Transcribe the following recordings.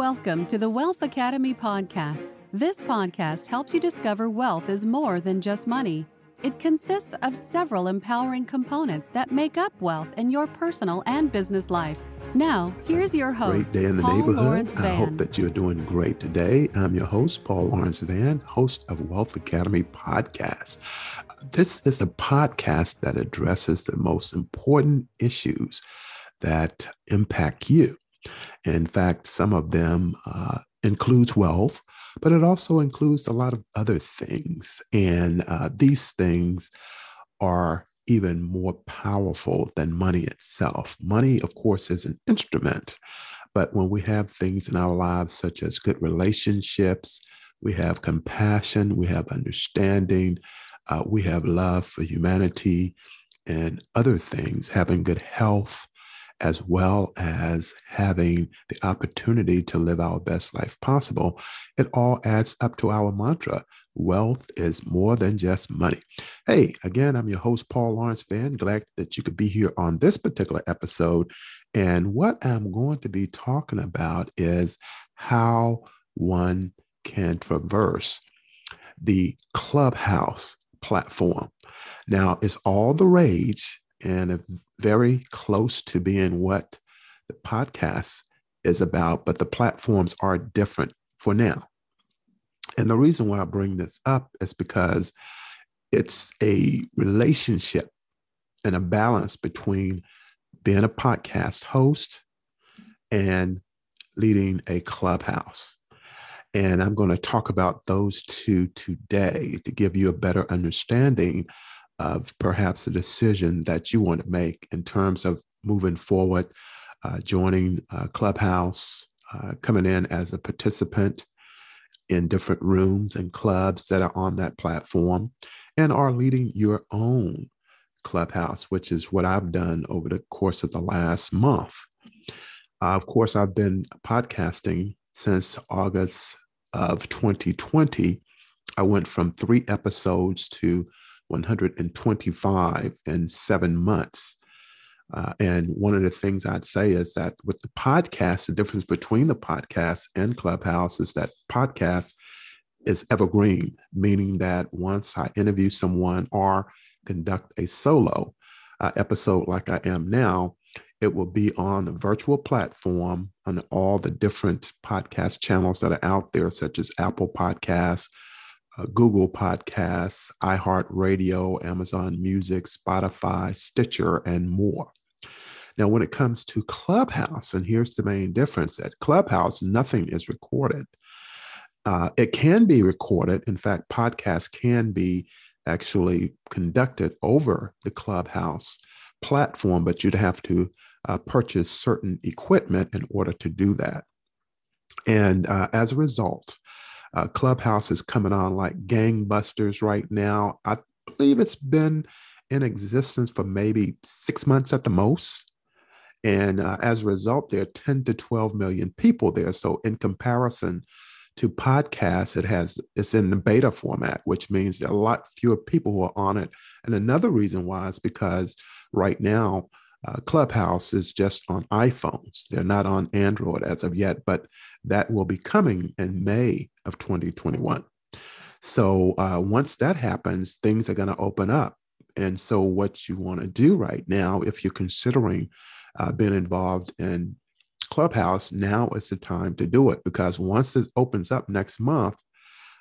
Welcome to the Wealth Academy podcast. This podcast helps you discover wealth is more than just money. It consists of several empowering components that make up wealth in your personal and business life. Now, here's your host, Great day in the Paul neighborhood. I hope that you're doing great today. I'm your host, Paul Lawrence Vann, host of Wealth Academy Podcast. This is a podcast that addresses the most important issues that impact you. In fact, some of them uh, includes wealth, but it also includes a lot of other things. And uh, these things are even more powerful than money itself. Money, of course, is an instrument, but when we have things in our lives such as good relationships, we have compassion, we have understanding, uh, we have love for humanity, and other things, having good health, as well as having the opportunity to live our best life possible, it all adds up to our mantra wealth is more than just money. Hey, again, I'm your host, Paul Lawrence Vann. Glad that you could be here on this particular episode. And what I'm going to be talking about is how one can traverse the Clubhouse platform. Now, it's all the rage and very close to being what the podcast is about, but the platforms are different for now. And the reason why I bring this up is because it's a relationship and a balance between being a podcast host and leading a clubhouse. And I'm going to talk about those two today to give you a better understanding of perhaps a decision that you want to make in terms of moving forward, uh, joining a clubhouse, uh, coming in as a participant in different rooms and clubs that are on that platform, and are leading your own clubhouse, which is what I've done over the course of the last month. Uh, of course, I've been podcasting since August of 2020. I went from three episodes to 125 in seven months. Uh, and one of the things I'd say is that with the podcast, the difference between the podcast and Clubhouse is that podcast is evergreen, meaning that once I interview someone or conduct a solo uh, episode like I am now, it will be on the virtual platform on all the different podcast channels that are out there, such as Apple Podcasts, uh, Google Podcasts, iHeartRadio, Amazon Music, Spotify, Stitcher, and more. Now, when it comes to Clubhouse, and here's the main difference at Clubhouse, nothing is recorded. Uh, it can be recorded. In fact, podcasts can be actually conducted over the Clubhouse platform, but you'd have to uh, purchase certain equipment in order to do that. And uh, as a result, uh, Clubhouse is coming on like gangbusters right now. I believe it's been in existence for maybe six months at the most. And uh, as a result, there are 10 to 12 million people there. So, in comparison to podcasts, it has it's in the beta format, which means a lot fewer people who are on it. And another reason why is because right now, uh, Clubhouse is just on iPhones. They're not on Android as of yet, but that will be coming in May of 2021. So uh, once that happens, things are going to open up. And so, what you want to do right now, if you're considering uh, being involved in Clubhouse, now is the time to do it because once this opens up next month,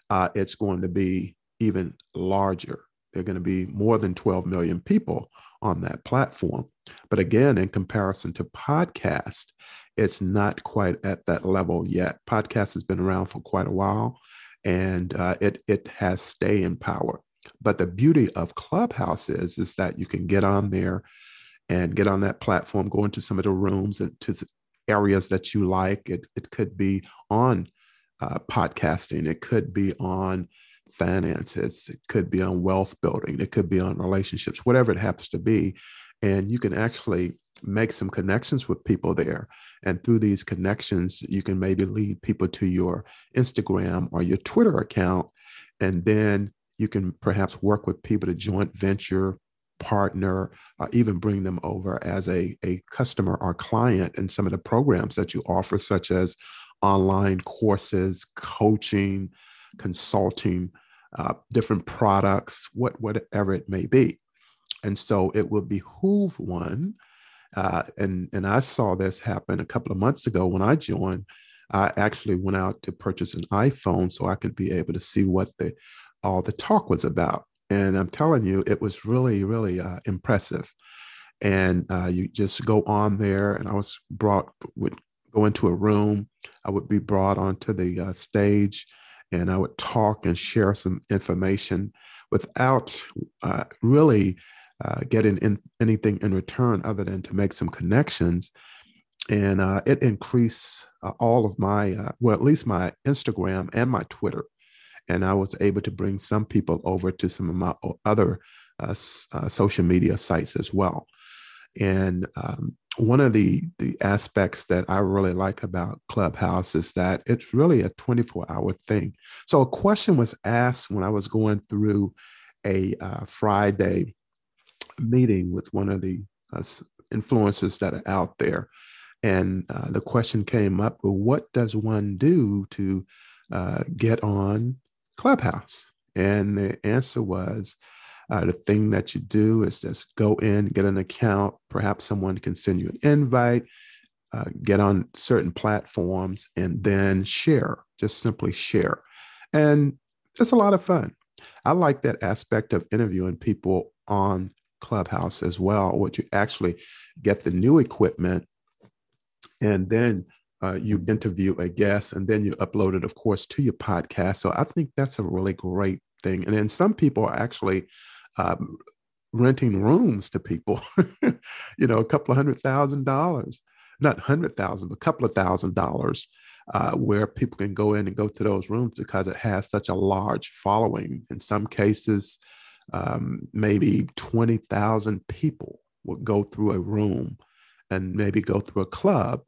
uh, it's going to be even larger. There are going to be more than 12 million people on that platform. But again, in comparison to podcast, it's not quite at that level yet. Podcast has been around for quite a while, and uh, it it has staying power. But the beauty of Clubhouse is is that you can get on there and get on that platform, go into some of the rooms and to the areas that you like. It it could be on uh, podcasting. It could be on finances. It could be on wealth building. It could be on relationships, whatever it happens to be. And you can actually make some connections with people there. And through these connections, you can maybe lead people to your Instagram or your Twitter account. And then you can perhaps work with people to joint venture, partner, or even bring them over as a, a customer or client in some of the programs that you offer, such as online courses, coaching, consulting, uh, different products, what whatever it may be. And so it will behoove one. Uh, and and I saw this happen a couple of months ago when I joined. I actually went out to purchase an iPhone so I could be able to see what the all the talk was about. And I'm telling you, it was really, really uh, impressive. And uh, you just go on there, and I was brought would go into a room. I would be brought onto the uh, stage, and I would talk and share some information without uh, really uh, getting in anything in return other than to make some connections. And uh, it increased all of my, well, at least my Instagram and my Twitter and I was able to bring some people over to some of my other uh, uh, social media sites as well. And um, one of the the aspects that I really like about Clubhouse is that it's really a 24 hour thing. So a question was asked when I was going through a uh, Friday meeting with one of the uh, influencers that are out there. And uh, the question came up, well, what does one do to uh, get on Clubhouse? And the answer was uh, the thing that you do is just go in, get an account. Perhaps someone can send you an invite, uh, get on certain platforms, and then share. Just simply share. And it's a lot of fun. I like that aspect of interviewing people on Clubhouse as well, where you actually get the new equipment and then uh, you interview a guest and then you upload it, of course, to your podcast. So I think that's a really great thing. And then some people are actually um, renting rooms to people, you know, a couple of hundred thousand dollars, not hundred thousand, but a couple of thousand dollars, uh, where people can go in and go to those rooms because it has such a large following. In some cases, um, maybe 20,000 people would go through a room and maybe go through a club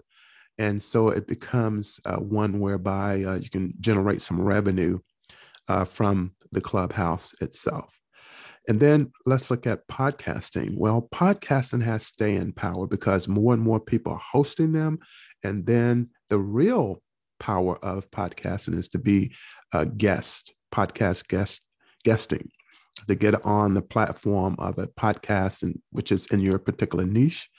and so it becomes uh, one whereby uh, you can generate some revenue uh, from the clubhouse itself. And then let's look at podcasting. Well, podcasting has staying power because more and more people are hosting them. And then the real power of podcasting is to be a guest, podcast guest, guesting, to get on the platform of a podcast, and, which is in your particular niche.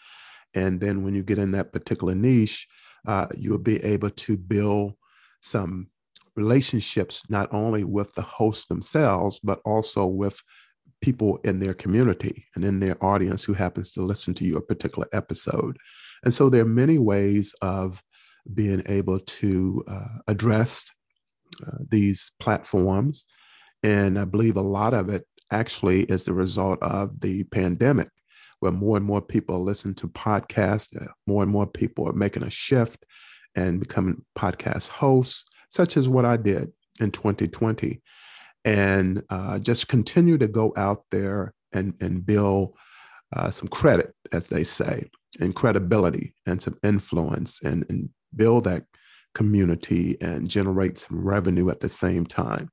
And then when you get in that particular niche, uh, you will be able to build some relationships not only with the hosts themselves, but also with people in their community and in their audience who happens to listen to your particular episode. And so there are many ways of being able to uh, address uh, these platforms. And I believe a lot of it actually is the result of the pandemic where more and more people listen to podcasts, uh, more and more people are making a shift and becoming podcast hosts, such as what I did in 2020. And uh, just continue to go out there and, and build uh, some credit, as they say, and credibility and some influence and, and build that community and generate some revenue at the same time.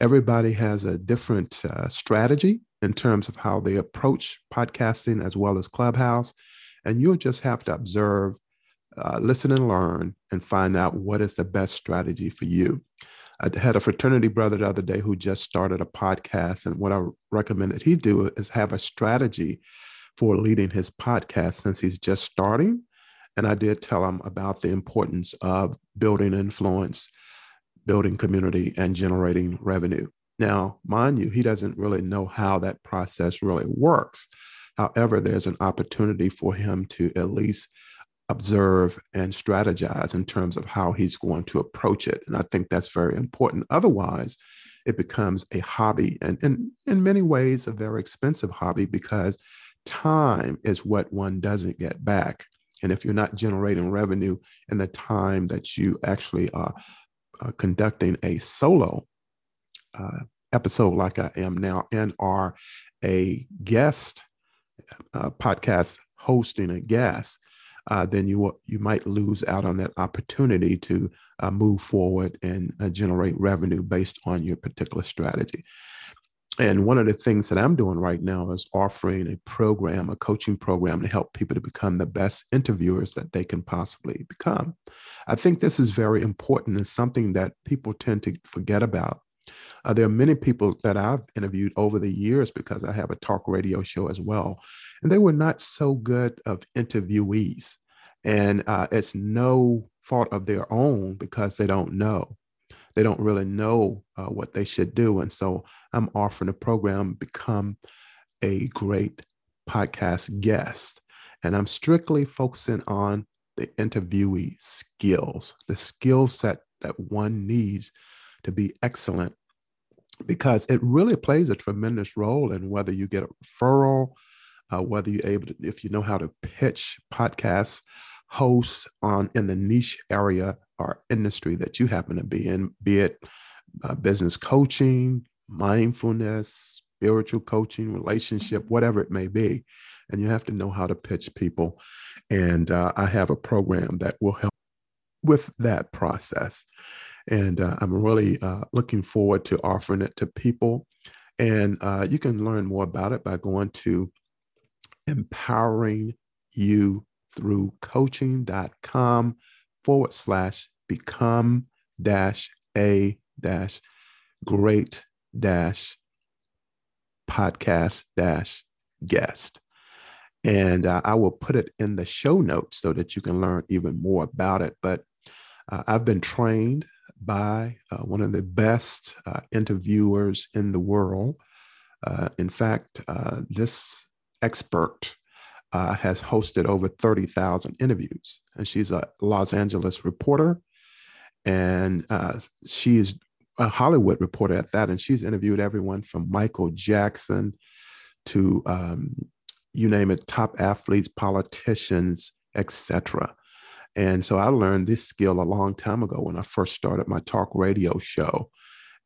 Everybody has a different uh, strategy in terms of how they approach podcasting as well as Clubhouse. And you'll just have to observe, uh, listen, and learn and find out what is the best strategy for you. I had a fraternity brother the other day who just started a podcast. And what I recommended he do is have a strategy for leading his podcast since he's just starting. And I did tell him about the importance of building influence, building community, and generating revenue. Now, mind you, he doesn't really know how that process really works. However, there's an opportunity for him to at least observe and strategize in terms of how he's going to approach it. And I think that's very important. Otherwise, it becomes a hobby and, and in many ways a very expensive hobby because time is what one doesn't get back. And if you're not generating revenue in the time that you actually are, are conducting a solo uh, episode like I am now and are a guest uh, podcast hosting a guest, uh, then you you might lose out on that opportunity to uh, move forward and uh, generate revenue based on your particular strategy. And one of the things that I'm doing right now is offering a program, a coaching program to help people to become the best interviewers that they can possibly become. I think this is very important and something that people tend to forget about. Uh, there are many people that I've interviewed over the years because I have a talk radio show as well, and they were not so good of interviewees. And uh, it's no fault of their own because they don't know they don't really know uh, what they should do. And so I'm offering a program, Become a Great Podcast Guest. And I'm strictly focusing on the interviewee skills, the skill set that one needs to be excellent, because it really plays a tremendous role in whether you get a referral, uh, whether you're able to, if you know how to pitch podcasts, hosts on in the niche area or industry that you happen to be in, be it uh, business coaching, mindfulness, spiritual coaching, relationship, whatever it may be. And you have to know how to pitch people. And uh, I have a program that will help with that process. And uh, I'm really uh, looking forward to offering it to people. And uh, you can learn more about it by going to empoweringyouthroughcoaching.com through coaching.com forward slash become dash a dash great dash podcast dash guest. And uh, I will put it in the show notes so that you can learn even more about it. But uh, I've been trained by uh, one of the best uh, interviewers in the world. Uh, in fact, uh, this expert uh, has hosted over 30,000 interviews. And she's a Los Angeles reporter. And uh, she is a Hollywood reporter at that. And she's interviewed everyone from Michael Jackson to, um, you name it, top athletes, politicians, etc. And so I learned this skill a long time ago when I first started my talk radio show.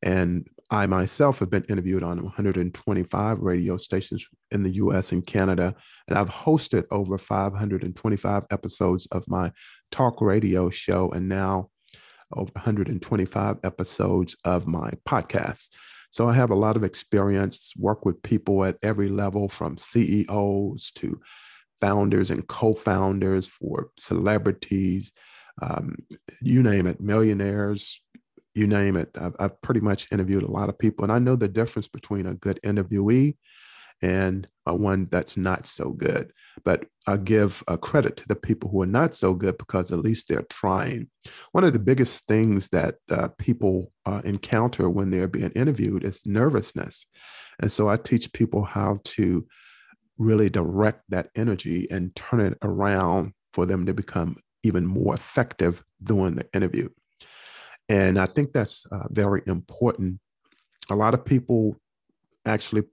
And I myself have been interviewed on 125 radio stations in the US and Canada, and I've hosted over 525 episodes of my talk radio show, and now over 125 episodes of my podcast. So I have a lot of experience, work with people at every level from CEOs to founders and co founders for celebrities, um, you name it, millionaires, you name it. I've, I've, pretty much interviewed a lot of people, and I know the difference between a good interviewee and a one that's not so good. But I give a credit to the people who are not so good because at least they're trying. One of the biggest things that uh, people uh, encounter when they're being interviewed is nervousness, and so I teach people how to really direct that energy and turn it around for them to become even more effective during the interview. And I think that's uh, very important. A lot of people actually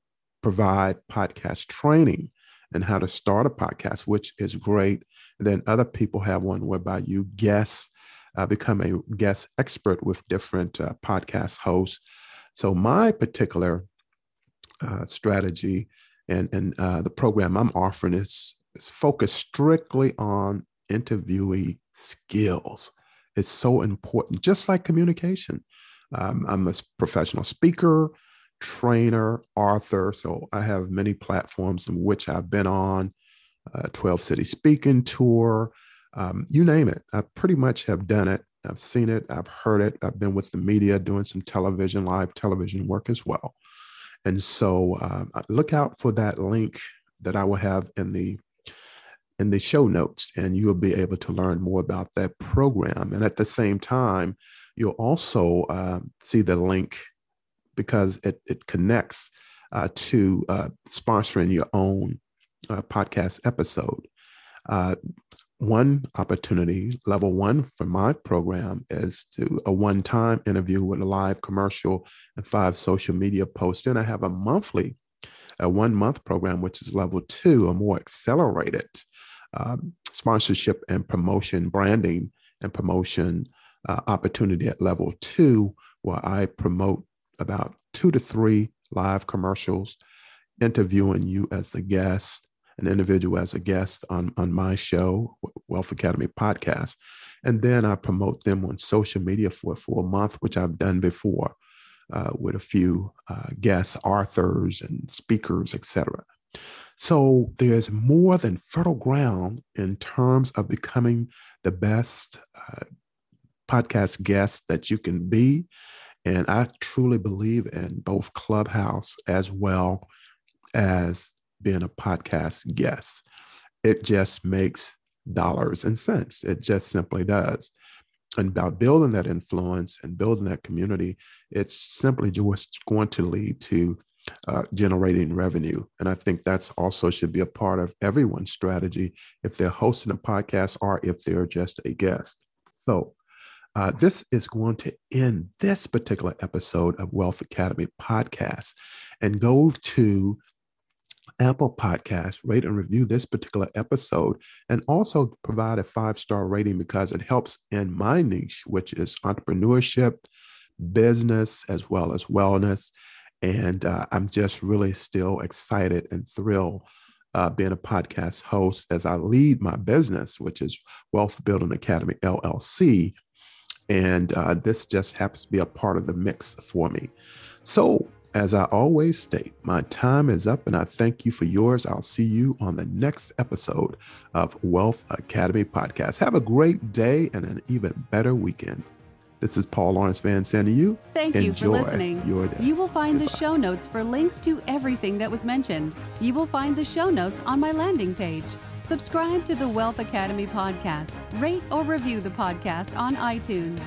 provide podcast training and how to start a podcast, which is great. And then other people have one whereby you guess, uh, become a guest expert with different uh, podcast hosts. So my particular uh, strategy and, and uh, the program I'm offering is, is focused strictly on interviewee skills. It's so important, just like communication. Um, I'm a professional speaker, trainer, author. So I have many platforms in which I've been on, uh, 12 City Speaking Tour, um, you name it. I pretty much have done it. I've seen it, I've heard it. I've been with the media doing some television, live television work as well. And so um, look out for that link that I will have in the in the show notes, and you'll be able to learn more about that program. And at the same time, you'll also uh, see the link because it, it connects uh, to uh, sponsoring your own uh, podcast episode. Uh, one opportunity, level one for my program, is to a one time interview with a live commercial and five social media posts. And I have a monthly, a one month program, which is level two, a more accelerated um, sponsorship and promotion, branding and promotion uh, opportunity at level two, where I promote about two to three live commercials, interviewing you as a guest, an individual as a guest on, on my show, Wealth Academy podcast. And then I promote them on social media for, for a month, which I've done before. uh, with a few uh, guests, authors, and speakers, etc. So there's more than fertile ground in terms of becoming the best uh, podcast guest that you can be. And I truly believe in both Clubhouse as well as being a podcast guest. It just makes dollars and cents. It just simply does. And about building that influence and building that community, it's simply just going to lead to uh, generating revenue. And I think that's also should be a part of everyone's strategy if they're hosting a podcast or if they're just a guest. So, uh, this is going to end this particular episode of Wealth Academy podcast and go to Apple Podcast, rate and review this particular episode, and also provide a five star rating because it helps in my niche, which is entrepreneurship, business, as well as wellness. And uh, I'm just really still excited and thrilled uh, being a podcast host as I lead my business, which is Wealth Building Academy LLC. And uh, this just happens to be a part of the mix for me. So, as I always state, my time is up and I thank you for yours. I'll see you on the next episode of Wealth Academy Podcast. Have a great day and an even better weekend. This is Paul Lawrence Vann sending you. Thank you for listening. You will find Goodbye. the show notes for links to everything that was mentioned. You will find the show notes on my landing page. Subscribe to the Wealth Academy podcast. Rate or review the podcast on iTunes.